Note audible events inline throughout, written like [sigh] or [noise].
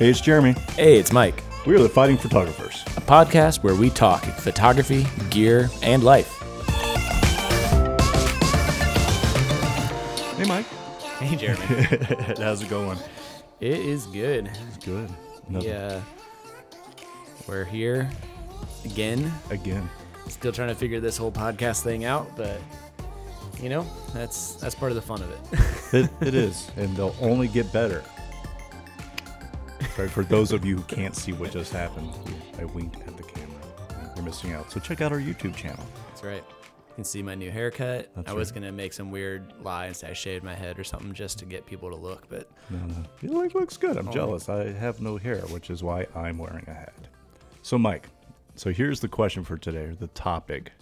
Hey, it's Jeremi. Hey, it's Mike, We are the Fighting Photographers. a podcast where we talk photography, gear, and life. Hey, Mike. Hey, Jeremi. [laughs] How's it going? it is good. It's good. Nothing. Yeah. We're here again. Again. Still trying to figure this whole podcast thing out, but you know, that's that's part of the fun of it. [laughs] It, it is, and they'll only get better. Sorry for those of you who can't see what just happened. I winked at the camera. Uh, You're missing out. So check out our YouTube channel. That's right. You can see my new haircut. That's I was right. gonna make some weird lie and say I shaved my head or something just to get people to look, but No, no. It look- looks good. I'm oh. jealous. I have no hair, which is why I'm wearing a hat. So, Mike, so here's the question for today, or the topic.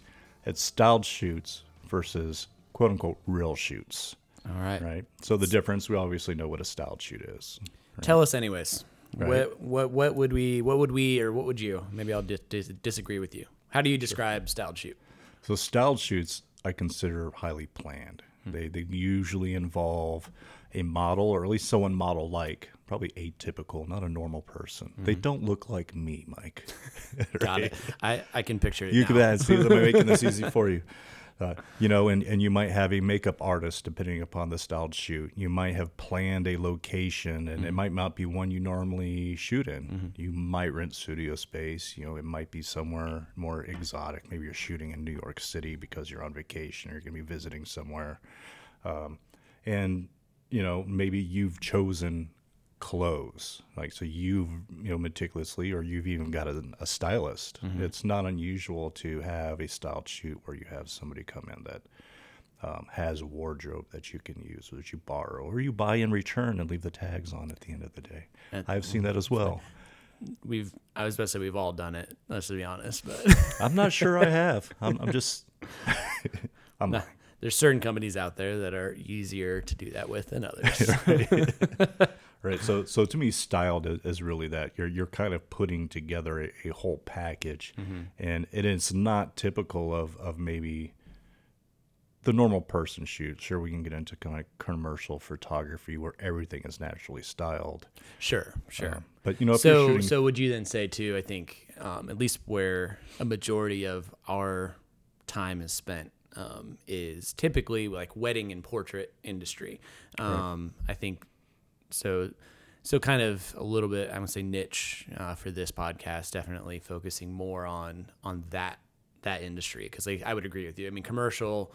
It's styled shoots versus quote unquote real shoots, all right. right? So the difference, we obviously know what a styled shoot is. Tell us, anyways. Right. What what what would we what would we or what would you? Maybe I'll dis- dis- disagree with you. How do you describe styled shoot? So styled shoots I consider highly planned. Hmm. They they usually involve a model or at least someone model like, probably atypical, not a normal person. They mm-hmm. don't look like me, Mike. [laughs] Got it. I, I can picture it. You now. can see, I'm making this easy for you. [laughs] Uh, you know, and, and you might have a makeup artist depending upon the styled shoot. You might have planned a location, and it might not be one you normally shoot in. You might rent studio space. You know, it might be somewhere more exotic. Maybe you're shooting in New York City because you're on vacation or you're going to be visiting somewhere. Um, and you know, maybe you've chosen clothes. Like so you've you know meticulously or you've even got a, a stylist. It's not unusual to have a styled shoot where you have somebody come in that um, has a wardrobe that you can use or that you borrow or you buy in return and leave the tags on at the end of the day. And- i've seen that as well. [laughs] We've I was about to say we've all done it. Let's be honest, but [laughs] i'm not sure i have. I'm, I'm just [laughs] i'm Nah, there's certain companies out there that are easier to do that with than others. Right. So, so to me, styled is, really that you're you're kind of putting together a, a whole package, and it is not typical of of maybe the normal person shoot. Sure, we can get into kind of commercial photography where everything is naturally styled. sure, sure. Um, but you know, if you're so shooting, so would you then say too? I think um, at least where a majority of our time is spent um, is typically like wedding and portrait industry. Um, I think so. So kind of a little bit, I would say niche uh, for this podcast. Definitely focusing more on on that that industry because like, I would agree with you. I mean, commercial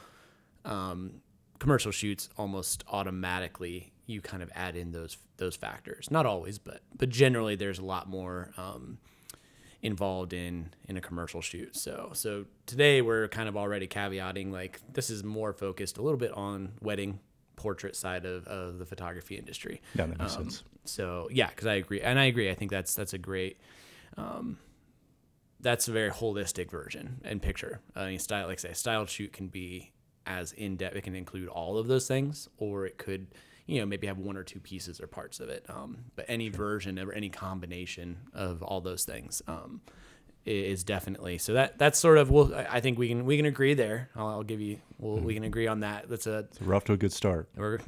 um, commercial shoots almost automatically you kind of add in those those factors. Not always, but but generally there's a lot more um, involved in in a commercial shoot. So so today we're kind of already caveating like this is more focused a little bit on wedding portrait side of, of the photography industry. yeah, that makes Um, sense. So yeah, because I agree, and I agree. I think that's that's a great, um, that's a very holistic version and picture. I mean, style, like I say, styled shoot can be as in depth. It can include all of those things, or it could, you know, maybe have one or two pieces or parts of it. Um, but any version or any combination of all those things. Um, is definitely so that that's sort of well I think we can we can agree there I'll, I'll give you well we can agree on that that's a we're off to a good start. we're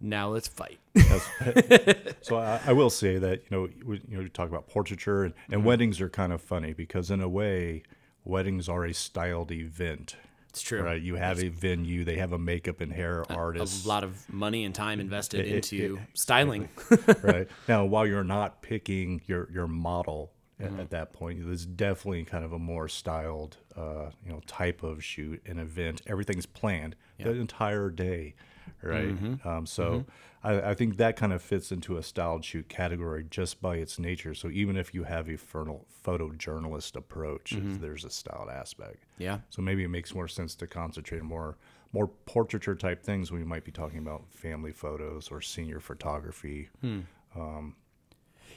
now let's fight [laughs] [laughs] so I, I will say that you know we, you know you talk about portraiture and, and Mm-hmm. weddings are kind of funny because in a way weddings are a styled event. it's true Right, you have a venue. They have a makeup and hair artist. a lot of money and time invested It- it- into it- styling. [laughs] right now, while you're not picking your your model at, Mm-hmm. at that point, there's definitely kind of a more styled, uh, you know, type of shoot, and event. Everything's planned the entire day, right? Mm-hmm. Um, so I, I think that kind of fits into a styled shoot category just by its nature. So even if you have a photo photojournalist approach, Mm-hmm. there's a styled aspect. yeah. So maybe it makes more sense to concentrate on more more portraiture type things when we might be talking about family photos or senior photography.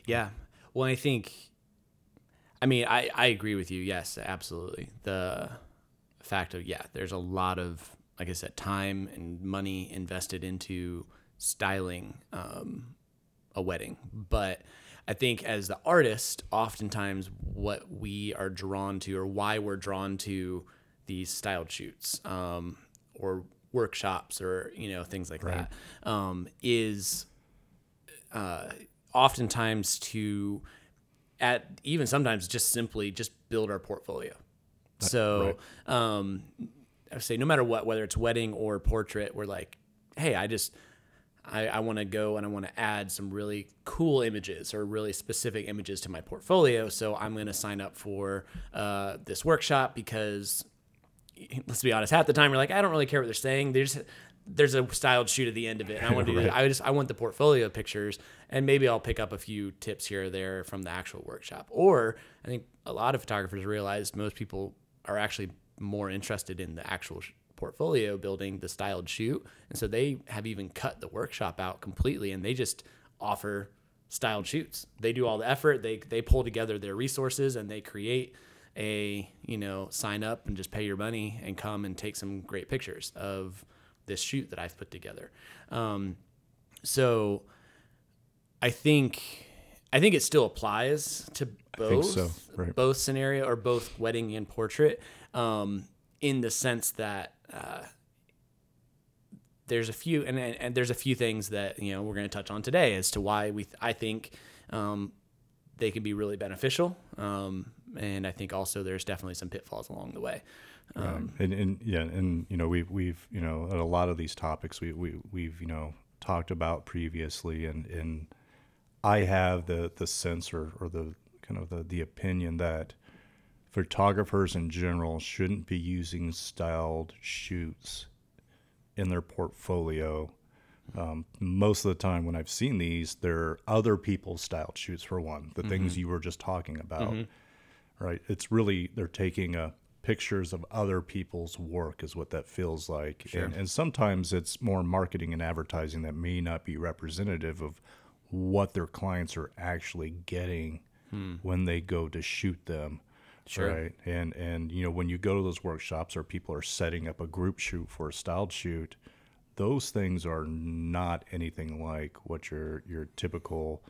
Yeah. Well, I think, I mean, I, I agree with you. Yes, absolutely. The fact of, yeah, there's a lot of, like I said, time and money invested into styling um, a wedding. But I think as the artist, oftentimes what we are drawn to or why we're drawn to these styled shoots um, or workshops or, you know, things like that um, is uh, oftentimes to at even sometimes just simply just build our portfolio. So um, I would say no matter what, whether it's wedding or portrait, we're like, hey, I just I, I want to go and I want to add some really cool images or really specific images to my portfolio. So I'm going to sign up for uh, this workshop because let's be honest, half the time you're like, I don't really care what they're saying. There's there's a styled shoot at the end of it. And I [laughs] want to do Right. I just I want the portfolio pictures and maybe I'll pick up a few tips here or there from the actual workshop. Or I think a lot of photographers realize most people are actually more interested in the actual sh- portfolio building, the styled shoot. And so they have even cut the workshop out completely and they just offer styled shoots. They do all the effort, they they pull together their resources and they create a, you know, sign up and just pay your money and come and take some great pictures of this shoot that I've put together. Um, so I think I think it still applies to both so, right. both scenario or both wedding and portrait um, in the sense that uh, there's a few and, and and there's a few things that you know we're going to touch on today as to why we I think um, they can be really beneficial um, and I think also there's definitely some pitfalls along the way. Um, and, and yeah, and you know we've we've you know a lot of these topics we we we've you know talked about previously, and and I have the the sense or, or the kind of the the opinion that photographers in general shouldn't be using styled shoots in their portfolio. Um, most of the time, when I've seen these, they're other people's styled shoots. For one, the things you were just talking about, right? It's really they're taking uh, pictures of other people's work, is what that feels like. And, and sometimes it's more marketing and advertising that may not be representative of what their clients are actually getting hmm. when they go to shoot them. Sure. Right. And and you know, when you go to those workshops or people are setting up a group shoot for a styled shoot, those things are not anything like what your your typical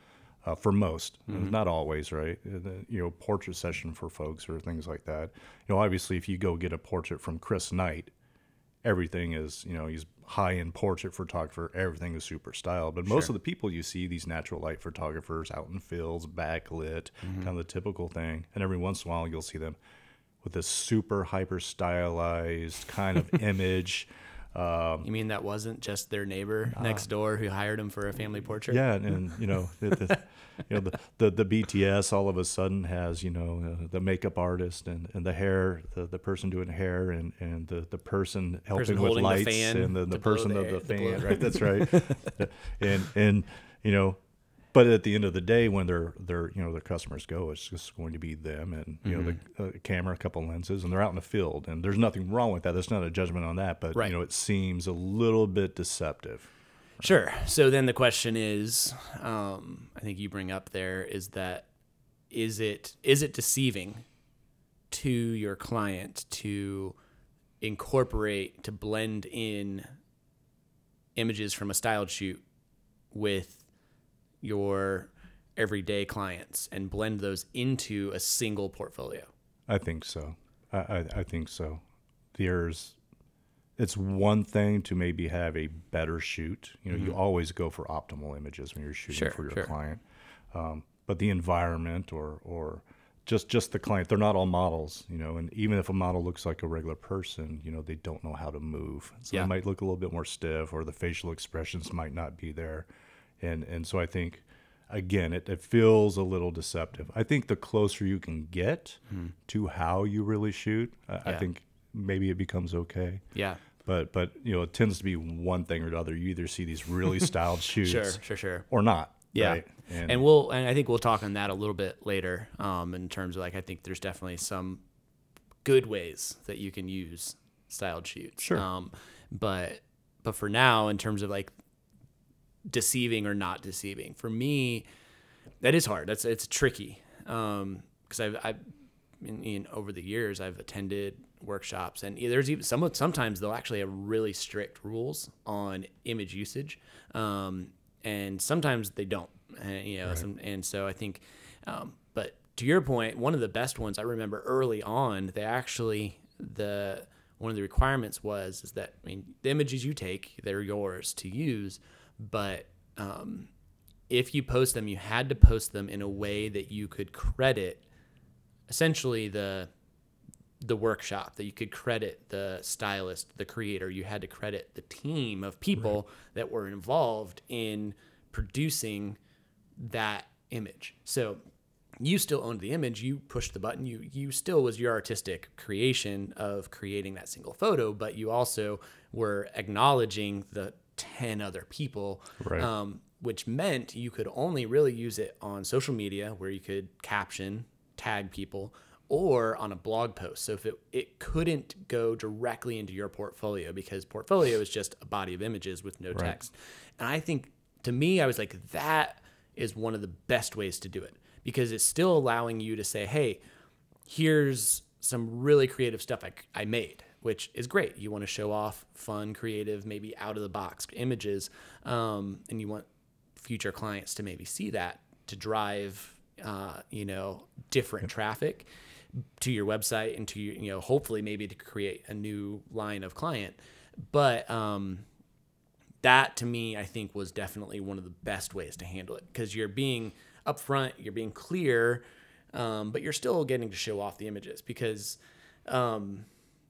uh, for most, not always, right? Uh, you know, portrait session for folks or things like that. You know, obviously, if you go get a portrait from Chris Knight, everything is, you know, he's high end portrait photographer. Everything is super styled. But most of the people you see, these natural light photographers out in fields, backlit, kind of the typical thing. And every once in a while, you'll see them with this super hyper stylized kind of [laughs] image. Um, You mean that wasn't just their neighbor next door who hired him for a family portrait? Yeah, and, and you know, the, the, [laughs] you know, the, the the BTS all of a sudden has you know uh, the makeup artist and, and the hair, the, the person doing hair, and, and the, the person helping Person with the lights, and the, the person of air- the fan, right? That's right. [laughs] and and you know, but at the end of the day, when their their you know their customers go, it's just going to be them and you know Mm-hmm. the uh, camera, a couple lenses, and they're out in the field, and there's nothing wrong with that. That's not a judgment on that, but Right. you know, it seems a little bit deceptive. Sure. So then the question is, um, I think you bring up there is that is it is it deceiving to your client to incorporate to blend in images from a styled shoot with your everyday clients and blend those into a single portfolio? I think so. I, I, I think so. There's, it's one thing to maybe have a better shoot. You know, you always go for optimal images when you're shooting Mm-hmm. Sure, for your sure. client. Um, but the environment or or just just the client, they're not all models. You know, and even if a model looks like a regular person, you know, they don't know how to move. So Yeah. they might look a little bit more stiff, or the facial expressions might not be there. And and so I think again, it, it feels a little deceptive. I think the closer you can get to how you really shoot, I, I Hmm. Think maybe it becomes okay. Yeah. But but you know, it tends to be one thing or the other. You either see these really [laughs] styled shoots Sure, sure, sure. or not. Yeah. right? And, we'll and I think we'll talk on that a little bit later. Um, in terms of like I think there's definitely some good ways that you can use styled shoots. Sure. Um, but but for now, in terms of like deceiving or not deceiving, for me, that is hard. That's it's tricky. Um, because I've I've in, in over the years I've attended workshops and there's even some sometimes they'll actually have really strict rules on image usage um, and sometimes they don't uh, you know some, and so I think um, but to your point one of the best ones I remember early on they actually the one of the requirements was is that I mean the images you take they're yours to use but um, if you post them, you had to post them in a way that you could credit essentially the the workshop that you could credit the stylist the creator. You had to credit the team of people right. that were involved in producing that image. So you still owned the image. You pushed the button. You you still was your artistic creation of creating that single photo but you also were acknowledging the 10 other people right. um, which meant you could only really use it on social media where you could caption tag people or on a blog post. So if it, it couldn't go directly into your portfolio because portfolio is just a body of images with no right. text. And I think to me, I was like, that is one of the best ways to do it because it's still allowing you to say, hey, here's some really creative stuff I, I made, which is great. You want to show off fun, creative, maybe out of the box images, um, and you want future clients to maybe see that to drive, uh, you know, different yep. traffic to your website and to you know hopefully maybe to create a new line of client but um, that to me i think was definitely one of the best ways to handle it because you're being upfront you're being clear um, but you're still getting to show off the images because um,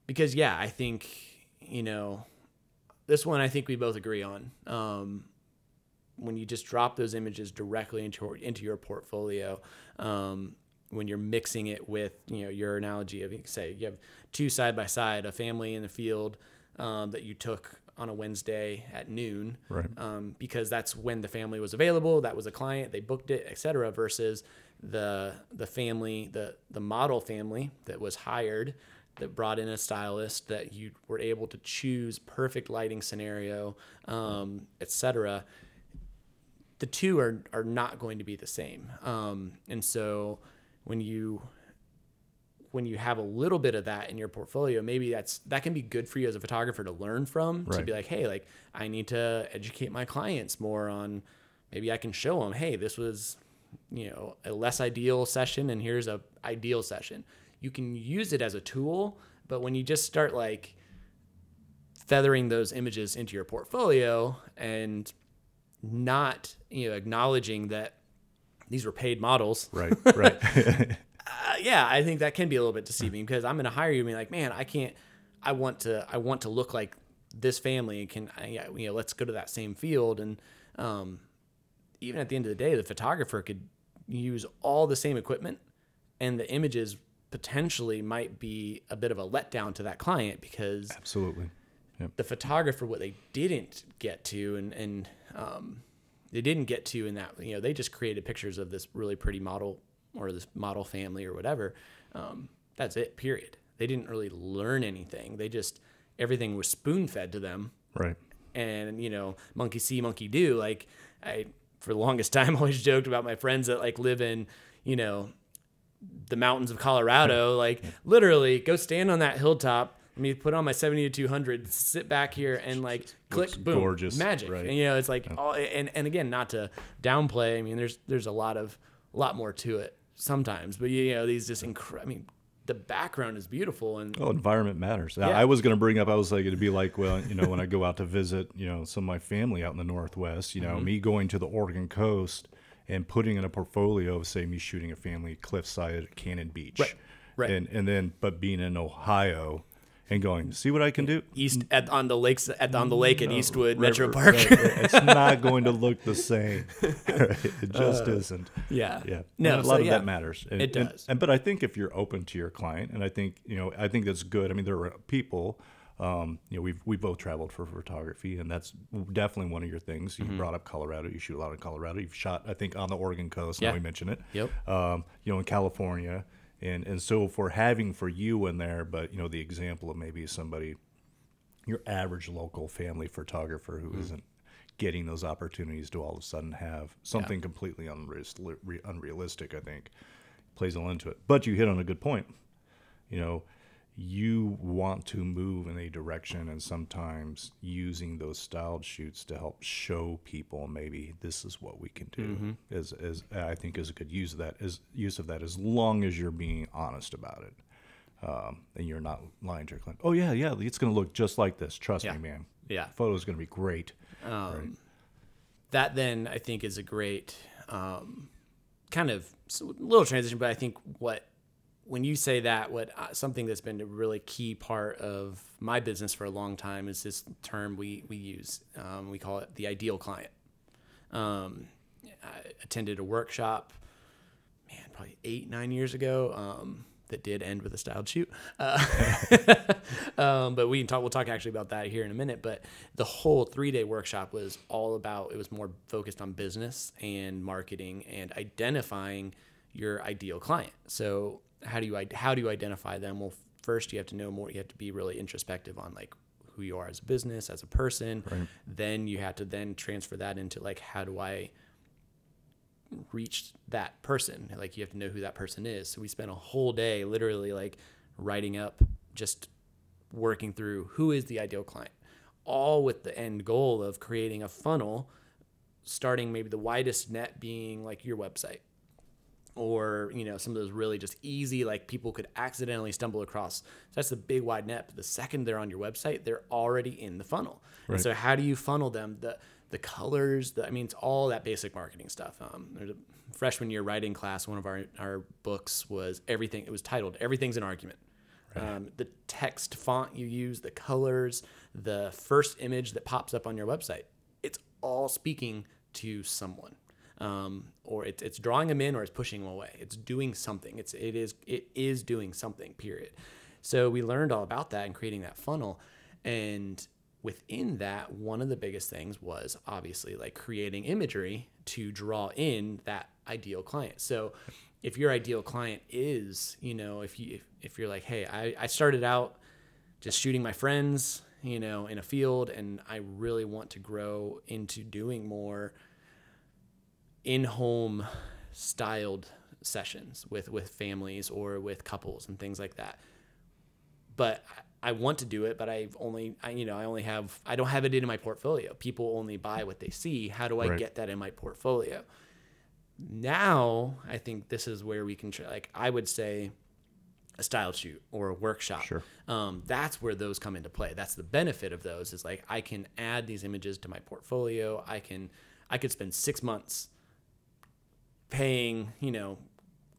because yeah i think you know this one i think we both agree on um, when you just drop those images directly into into your portfolio um, when you're mixing it with you know your analogy of say you have two side by side a family in the field um, that you took on a Wednesday at noon right. um, because that's when the family was available that was a client they booked it etc versus the the family the the model family that was hired that brought in a stylist that you were able to choose perfect lighting scenario um, etc the two are are not going to be the same um, and so when you when you have a little bit of that in your portfolio, maybe that's that can be good for you as a photographer to learn from right. to be like, hey, like I need to educate my clients more on maybe I can show them, hey, this was you know a less ideal session and here's a ideal session. You can use it as a tool, but when you just start like feathering those images into your portfolio and not you know acknowledging that these were paid models. Right, right. [laughs] uh, yeah, I think that can be a little bit deceiving because I'm going to hire you and be like, man, I can't. I want to. I want to look like this family. And can I, you know? Let's go to that same field. And um, even at the end of the day, the photographer could use all the same equipment, and the images potentially might be a bit of a letdown to that client because absolutely. Yep. the photographer what they didn't get to and and um, they didn't get to in that you know they just created pictures of this really pretty model or this model family or whatever um, that's it period. They didn't really learn anything. They just everything was spoon fed to them. Right. And you know monkey see monkey do. Like i for the longest [laughs] time always joked about my friends that like live in you know the mountains of colorado like literally go stand on that hilltop I mean, put on my 70 to 200, sit back here and like click, boom, gorgeous, magic. Right. And you know, it's like, all, and and again, not to downplay. I mean, there's there's a lot of a lot more to it sometimes, but you know, these just incredible. I mean, the background is beautiful and oh, environment matters. Yeah. I was going to bring up. I was like, it'd be like, well, you know, when I go out to visit, you know, some of my family out in the Northwest. You know, mm-hmm. me going to the Oregon coast and putting in a portfolio of say me shooting a family cliffside at Cannon Beach. Right. Right. And and then but being in Ohio and going, see what I can do. East at on the lakes at on the lake at Eastwood River, Metro Park. Right, right. It's not going to look the same. [laughs] it just uh, isn't. Yeah. Yeah. No, and a so lot of yeah, that matters. And, it does. And, and, but I think if you're open to your client, and I think you know, I think that's good. I mean, there are people. Um, you know, we've we both traveled for photography, and that's definitely one of your things. You mm-hmm. brought up Colorado. You shoot a lot in Colorado. You've shot, I think, on the Oregon coast. Yeah. Now we mention it. Yep. Um, you know, in California and and so for having for you in there, but you know the example of maybe somebody, your average local family photographer who mm. not getting those opportunities to all of a sudden have something yeah. completely unrealistic, I think plays a lot into it. But you hit on a good point. You know, you want to move in a direction and sometimes using those styled shoots to help show people maybe this is what we can do mm-hmm. is, is I think is a good use of that is use of that as long as you're being honest about it. Um, and you're not lying to your client. Oh yeah, yeah, it's going to look just like this. Trust yeah. me, man. Yeah, photo is going to be great. Um, right? that then I think is a great um, kind of little transition, but I think what when you say that, what uh, something that's been a really key part of my business for a long time is this term we we use. Um, we call it the ideal client. Um, I attended a workshop, man, probably eight nine years ago. Um, that did end with a styled shoot. Uh, [laughs] um, but we can talk. We'll talk actually about that here in a minute. But the whole three day workshop was all about. It was more focused on business and marketing and identifying your ideal client. So how do you how do you identify them? Well, first you have to know more. You have to be really introspective on like who you are as a business, as a person. Right. Then you have to then transfer that into like how do I reach that person. Like you have to know who that person is. So we spent a whole day literally like writing up just working through who is the ideal client, all with the end goal of creating a funnel, starting maybe the widest net being like your website or you know some of those really just easy like people could accidentally stumble across. So that's the big wide net but the second they're on your website they're already in the funnel. Right. and so how do you funnel them? The the colors the, i mean it's all that basic marketing stuff. Um, there's a freshman year writing class one of our our books was everything it was titled everything's an argument. Right. um, the text font you use the colors the first image that pops up on your website it's all speaking to someone um, or it's it's drawing them in or it's pushing them away. It's doing something. It's it is it is doing something. Period. So we learned all about that and creating that funnel, and within that, one of the biggest things was obviously like creating imagery to draw in that ideal client. So if your ideal client is, you know, if you if, if you're like, hey, I, I started out just shooting my friends, you know, in a field and I really want to grow into doing more in-home styled sessions with with families or with couples and things like that. But I want to do it, but I've only, I, you know, I only have, I don't have it in my portfolio. People only buy what they see. How do I right. get that in my portfolio? Now, I think this is where we can, try, like, I would say a style shoot or a workshop. Sure. Um, that's where those come into play. That's the benefit of those is like, I can add these images to my portfolio. I can, I could spend six months paying, you know,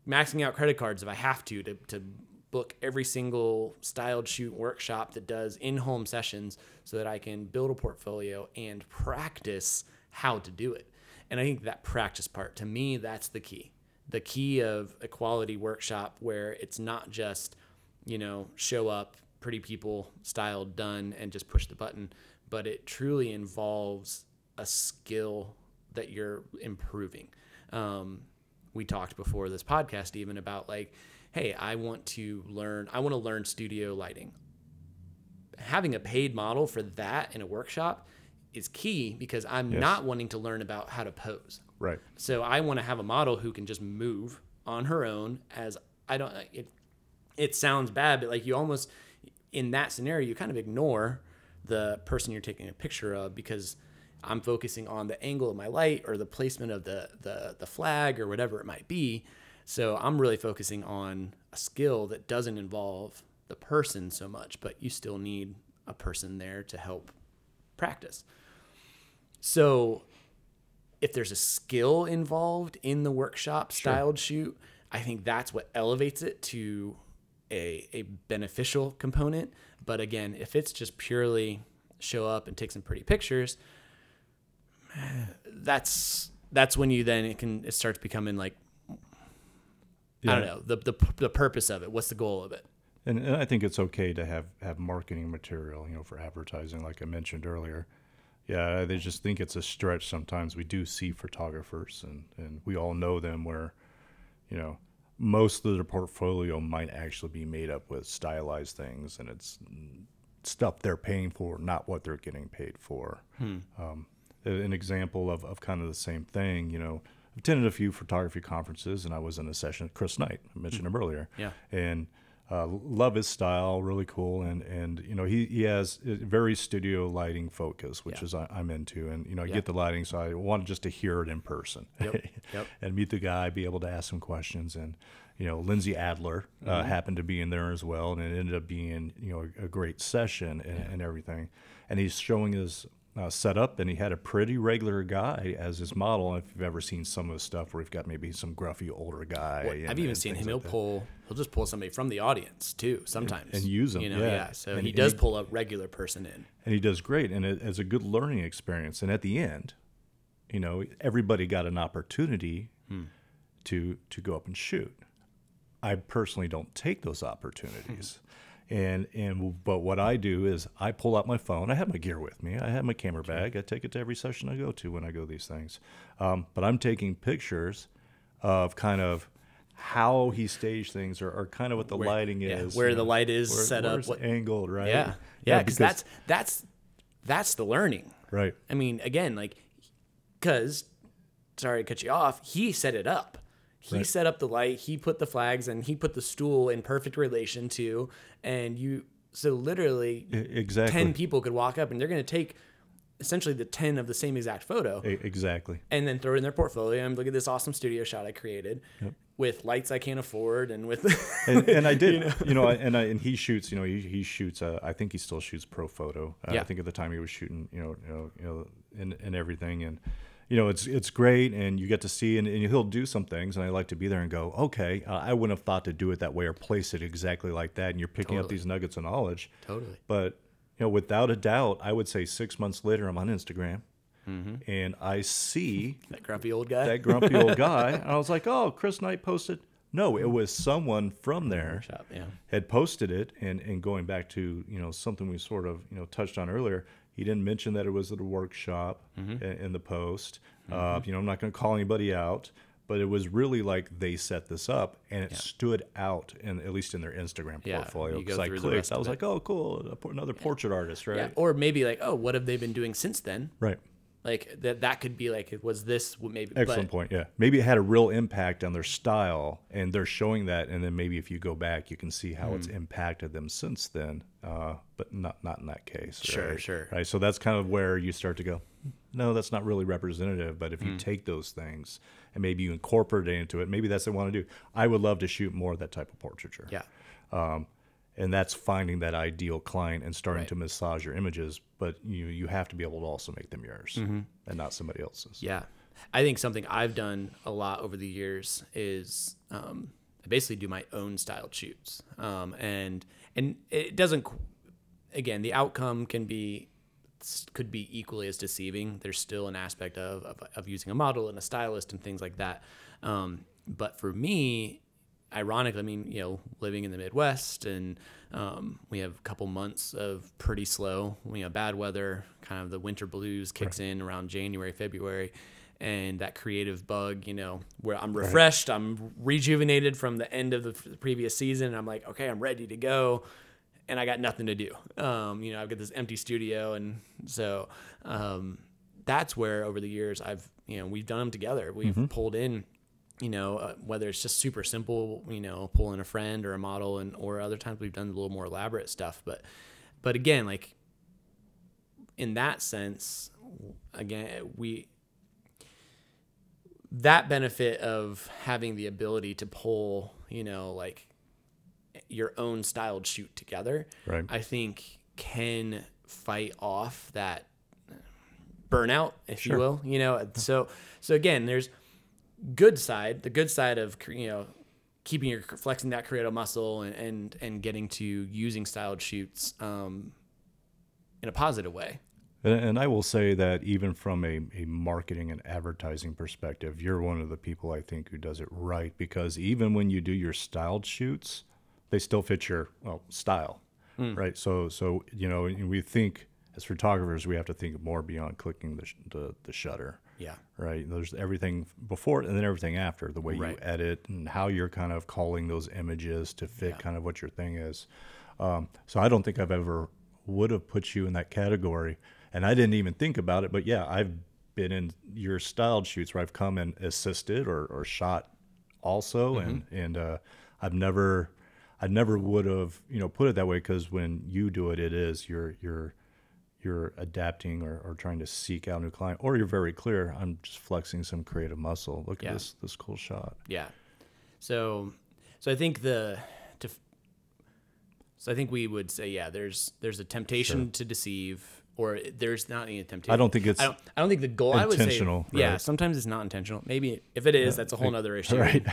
maxing out credit cards if I have to to, to book every single styled shoot workshop that does in-home sessions so that I can build a portfolio and practice how to do it. And I think that practice part to me that's the key. The key of a quality workshop where it's not just, you know, show up, pretty people, styled, done and just push the button, but it truly involves a skill that you're improving um, we talked before this podcast even about like, hey, I want to learn, I want to learn studio lighting. Having a paid model for that in a workshop is key because I'm yes. not wanting to learn about how to pose. Right. So I want to have a model who can just move on her own as I don't it it sounds bad but like you almost in that scenario you kind of ignore the person you're taking a picture of because I'm focusing on the angle of my light or the placement of the, the, the flag or whatever it might be. So I'm really focusing on a skill that doesn't involve the person so much, but you still need a person there to help practice. So if there's a skill involved in the workshop styled sure. shoot, I think that's what elevates it to a, a beneficial component. But again, if it's just purely show up and take some pretty pictures, that's that's when you then it can it starts becoming like yeah. I don't know the, the the purpose of it. What's the goal of it? And, and, I think it's okay to have have marketing material, you know, for advertising, like I mentioned earlier. Yeah, they just think it's a stretch. Sometimes we do see photographers, and and we all know them where, you know, most of their portfolio might actually be made up with stylized things, and it's stuff they're paying for, not what they're getting paid for. Hmm. Um, an example of, of kind of the same thing. You know, I've attended a few photography conferences, and I was in a session with Chris Knight. I mentioned mm-hmm. him earlier. Yeah. And uh, love his style, really cool, and and you know he, he has very studio lighting focus, which yeah. is I, am into, and you know I yeah. get the lighting, so I wanted just to hear it in person, yep. [laughs] Yep. and meet the guy, be able to ask him questions, and you know Lindsay Adler uh, mm-hmm. happened to be in there as well, and it ended up being you know a, a great session and, yeah. and everything, and he's showing his uh, set up, and he had a pretty regular guy as his model. If you've ever seen some of his stuff, where you've got maybe some gruffy older guy, Well, and- I've even seen him. like he'll that. pull. He'll just pull somebody from the audience too. Sometimes and use 'em, You know, yeah. yeah. So And- he does he- pull a regular person in. and he does great and it, it's a good learning experience and at the end you know everybody got an opportunity to to go up and shoot i personally don't take those opportunities and and but what i do is i pull out my phone i have my gear with me i have my camera bag i take it to every session i go to when i go these things um, but i'm taking pictures of kind of how he staged things or, or kind of what the lighting yeah, is where the light is where- set up, what- angled right Yeah, yeah. because Because that's that's that's the learning. right I mean, again, like, because sorry to cut you off. He set it up. He Right. set up the light. He put the flags, and he put the stool in perfect relation to. And you, so literally, exactly ten people could walk up, and they're going to take essentially the ten of the same exact photo, exactly and then throw it in their portfolio. And look at this awesome studio shot I created with lights I can't afford, and with [laughs] and, and I [laughs] did, you know, I, and I, and he shoots, you know, he, he shoots. Uh, I think he still shoots Profoto. Uh, Yeah. I think at the time he was shooting, you know, you know, you know, and, and everything, and you know, it's it's great, and you get to see, and, and he'll do some things, and I like to be there and go, okay, uh, I wouldn't have thought to do it that way or place it exactly like that, and you're picking up these nuggets of knowledge. totally. But you know, without a doubt, I would say six months later, I'm on Instagram, Mm-hmm. and I see [laughs] That grumpy old guy. that grumpy old [laughs] guy, and I was like, oh, Chris Knight posted. No, it was someone from there shop, yeah. had posted it and, and going back to you know something we sort of you know touched on earlier he didn't mention that it was at a workshop Mm-hmm. in, in the post uh, you know i'm not going to call anybody out but it was really like they set this up and it stood out in at least in their instagram Yeah, portfolio because i clicked i was like oh cool another portrait artist right Yeah. Or maybe like, oh, what have they been doing since then? right Like that. That could be like, was this maybe? Excellent but, point. Yeah, maybe it had a real impact on their style, and they're showing that. And then maybe if you go back, you can see how Hmm. it's impacted them since then. Uh, but not not in that case. Sure, right? sure. Right. So that's kind of where you start to go. No, that's not really representative. But Hmm. if you take those things and maybe you incorporate it into it, maybe that's what they want to do. I would love to shoot more of that type of portraiture. Yeah. Um, and that's finding that ideal client and starting Right. to massage your images. But you you have to be able to also make them yours and not somebody else's. Mm-hmm. Yeah. I think something I've done a lot over the years is um, I basically do my own styled shoots. Um, and and it doesn't again, the outcome can be could be equally as deceiving. There's still an aspect of, of, of using a model and a stylist and things like that. Um, but for me, ironically, I mean, you know, living in the Midwest and um, we have a couple months of pretty slow, you know, bad weather, kind of the winter blues kicks in around January, February. And that creative bug, you know, where I'm refreshed, I'm rejuvenated from the end of the f- previous season. And I'm like, okay, I'm ready to go. And I got nothing to do. Um, you know, I've got this empty studio. And so um, that's where over the years I've, you know, we've done them together. We've pulled in you know, uh, whether it's just super simple, you know, pulling a friend or a model, and or other times we've done a little more elaborate stuff. But, but again, like in that sense, again, we that benefit of having the ability to pull, you know, like your own styled shoot together, Right. I think can fight off that burnout, if you will. You know, so so again, there's good side, the good side of you know keeping your flexing that creative muscle and and, and getting to using styled shoots um, in a positive way. And, and I will say that even from a, a marketing and advertising perspective, you're one of the people I think who does it right because even when you do your styled shoots, they still fit your well style, right? So so you know we think as photographers we have to think more beyond clicking the sh- the, the shutter. Yeah. Right. There's everything before and then everything after, the way Right. you edit and how you're kind of calling those images to fit kind of what your thing is. Um, so I don't think I've ever would have put you in that category. And I didn't even think about it. But yeah, I've been in your styled shoots where I've come and assisted or, or shot also. And, and uh, I've never, I never would have, you know, put it that way because when you do it, it is you're, you're, you're adapting or, or trying to seek out a new client, or you're very clear. I'm just flexing some creative muscle. Look Yeah. at this this cool shot. Yeah. So, so I think the to, so I think we would say yeah. There's there's a temptation to deceive or there's not any temptation. I don't think it's I don't, I don't think the goal. I would say, intentional, yeah. right. Sometimes it's not intentional. Maybe if it is, that's a whole other issue. [laughs] right.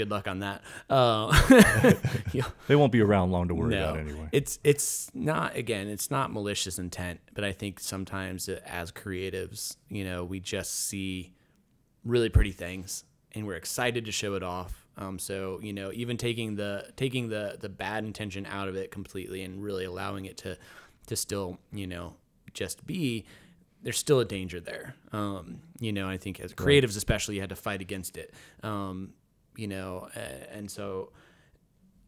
Good luck on that. Uh, [laughs] they won't be around long to worry No, about anyway. it's it's not again. It's not malicious intent, but I think sometimes uh, as creatives, you know, we just see really pretty things and we're excited to show it off. Um, so you know, even taking the taking the the bad intention out of it completely and really allowing it to to still you know just be. There's still a danger there. Um, you know, I think as creatives, especially, you had to fight against it. Um, you know, and so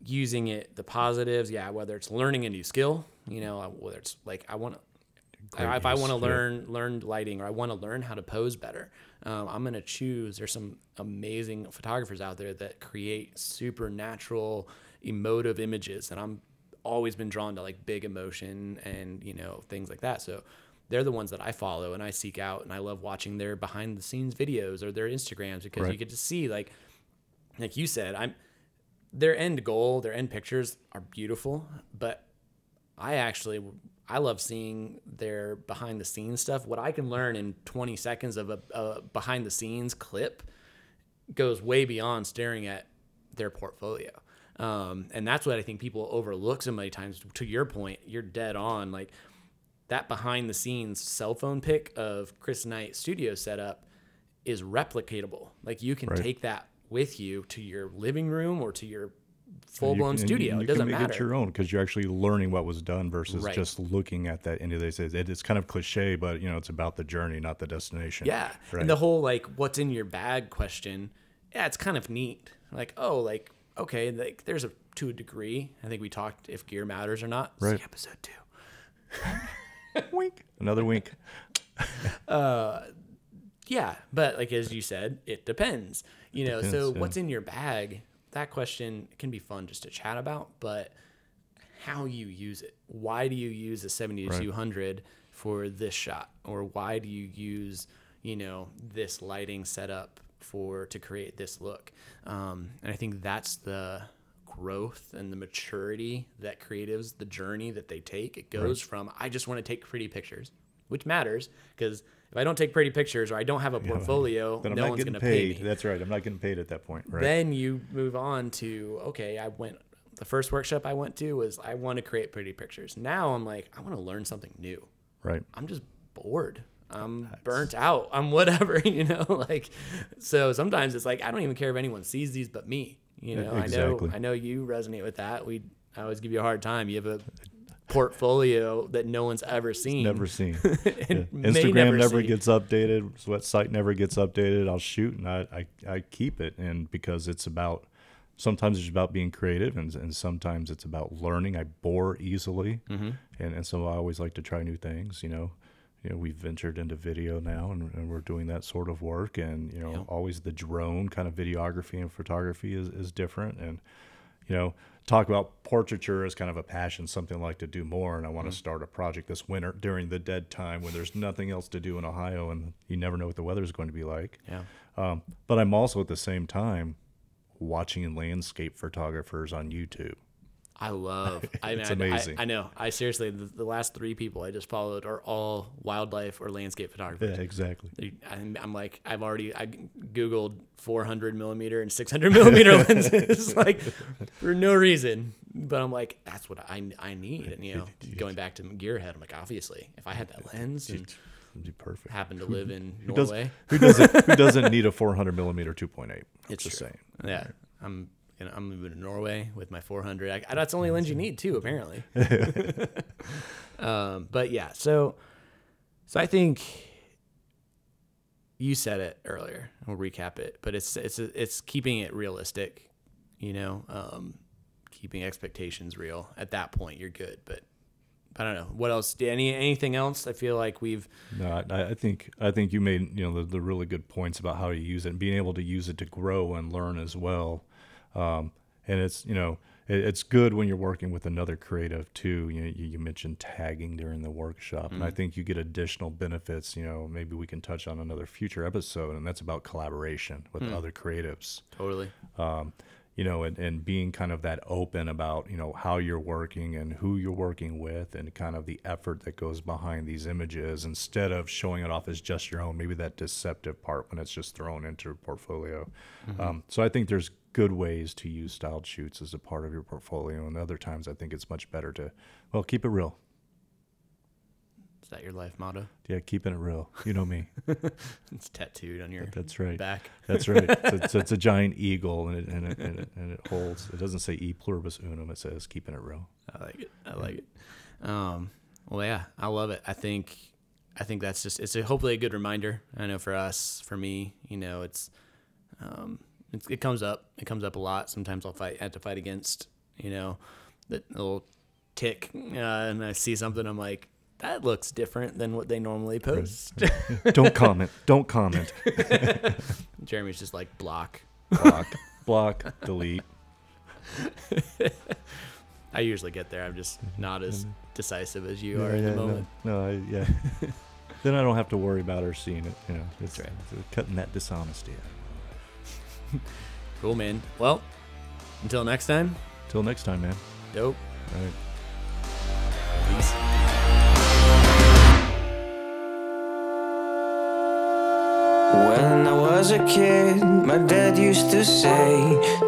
using it the positives yeah whether it's learning a new skill you know uh, whether it's like i want to if i want to yeah. learn learn lighting or i want to learn how to pose better um, i'm going to choose there's some amazing photographers out there that create supernatural emotive images and i'm always been drawn to like big emotion and you know things like that so they're the ones that I follow and I seek out and I love watching their behind the scenes videos or their Instagrams because you get to see like like you said, I'm their end goal, their end pictures are beautiful, but I actually I love seeing their behind the scenes stuff. What I can learn in 20 seconds of a, a behind the scenes clip goes way beyond staring at their portfolio. Um, and that's what I think people overlook so many times. To your point, you're dead on. Like that behind the scenes cell phone pic of Chris Knight studio setup is replicatable. Like you can Right. take that with you to your living room or to your full blown studio. You it doesn't matter. it your own because you're actually learning what was done versus Right. just looking at that end of day. It, it's kind of cliche, but you know, it's about the journey, not the destination. Yeah. Right. And the whole like what's in your bag question, yeah, it's kind of neat. Like, oh, like, okay, like there's a to a degree. I think we talked if gear matters or not. See Right. episode two. [laughs] wink. Another wink. [laughs] Uh, Yeah, but like as you said, it depends. You know, so yeah. what's in your bag? That question can be fun just to chat about, but how you use it. Why do you use a 70 to Right. for this shot or why do you use, you know, this lighting setup for to create this look? Um, and I think that's the growth and the maturity that creatives, the journey that they take. It goes from I just want to take pretty pictures, which matters because if I don't take pretty pictures or I don't have a portfolio, Then I'm no not one's going to pay me. That's right. I'm not getting paid at that point. Right. Then you move on to okay, I went the first workshop I went to was I want to create pretty pictures. Now I'm like I want to learn something new. right. I'm just bored. I'm burnt out. I'm whatever, [laughs] you know, like so sometimes it's like I don't even care if anyone sees these but me. You know, exactly. I know I know you resonate with that. We I always give you a hard time. You have a portfolio that no one's ever seen. Never seen. [laughs] Yeah. Instagram never, see. gets updated. Website never gets updated. I'll shoot and I, I, I keep it. And because it's about, sometimes it's about being creative and, and sometimes it's about learning. I bore easily. Mm-hmm. And, and so I always like to try new things, you know. You know, we've ventured into video now and, and we're doing that sort of work. And, you know, Yeah. always the drone kind of videography and photography is, is different. And, you know, talk about portraiture as kind of a passion, something I like to do more. And I Mm-hmm. want to start a project this winter during the dead time when there's nothing else to do in Ohio and you never know what the weather is going to be like. Yeah. Um, but I'm also at the same time watching landscape photographers on YouTube. I love. [laughs] I mean, It's I- amazing. I, I know. I seriously, the, the last three people I just followed are all wildlife or landscape photographers. Yeah, exactly. I'm, I'm like, I've already I googled 400 millimeter and 600 [laughs] millimeter [laughs] lenses, like for no reason. But I'm like, that's what I I need. And you know, going back to gearhead, I'm like, obviously, if I had that lens and It'd be perfect. Happen to live in Who, does, Norway, who doesn't who doesn't need a 400 millimeter 2.8? It's just true. saying. yeah, I'm. Know, I'm moving to Norway with my 400. I, that's the only lens you need too, apparently. [laughs] [laughs] um, but yeah, so so I think you said it earlier. We'll recap it, but it's it's it's keeping it realistic. You know, um, keeping expectations real. At that point, you're good. But I don't know what else. Any anything else? I feel like we've No, I, I think I think you made you know the, the really good points about how to use it and being able to use it to grow and learn as well. Um, and it's you know it, it's good when you're working with another creative too. You, know, you you mentioned tagging during the workshop, and I think you get additional benefits. You know, maybe we can touch on another future episode, and that's about collaboration with other creatives totally. um, you know, and, and being kind of that open about, you know, how you're working and who you're working with and kind of the effort that goes behind these images instead of showing it off as just your own, maybe that deceptive part when it's just thrown into a portfolio. Um, so I think there's good ways to use styled shoots as a part of your portfolio. And other times I think it's much better to, well, keep it real. Is that your life motto? Yeah, keeping it real. You know me. [laughs] It's tattooed on your That's right. back. That's right. [laughs] So it's, it's a giant eagle, and it, and, it, and, it, and it holds. It doesn't say "e pluribus unum." It says "keeping it real." I like it. I like it. Um, well, yeah, I love it. I think, I think that's just it's a, hopefully a good reminder. I know for us, for me, you know, it's, um, it, it comes up. It comes up a lot. Sometimes I'll fight, have to fight against, you know, that little tick, uh, and I see something, I'm like, that looks different than what they normally post. Don't comment. [laughs] Don't comment. [laughs] Jeremi's just like block. Block. Block. Delete. [laughs] I usually get there. I'm just not as decisive as you are Yeah, in yeah, the moment. No, no I, yeah. then I don't have to worry about her seeing it. You know, it's, right. it's cutting that dishonesty out. [laughs] Cool, man. Well, until next time, Till next time, man. dope. All right. Peace. When I was a kid, my dad used to say,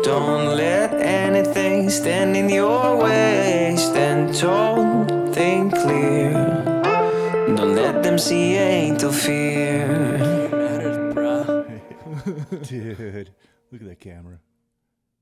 Don't let anything stand in your way. Stand tall, think clear. Don't let them see you ain't to fear. [laughs] Dude, look at that camera.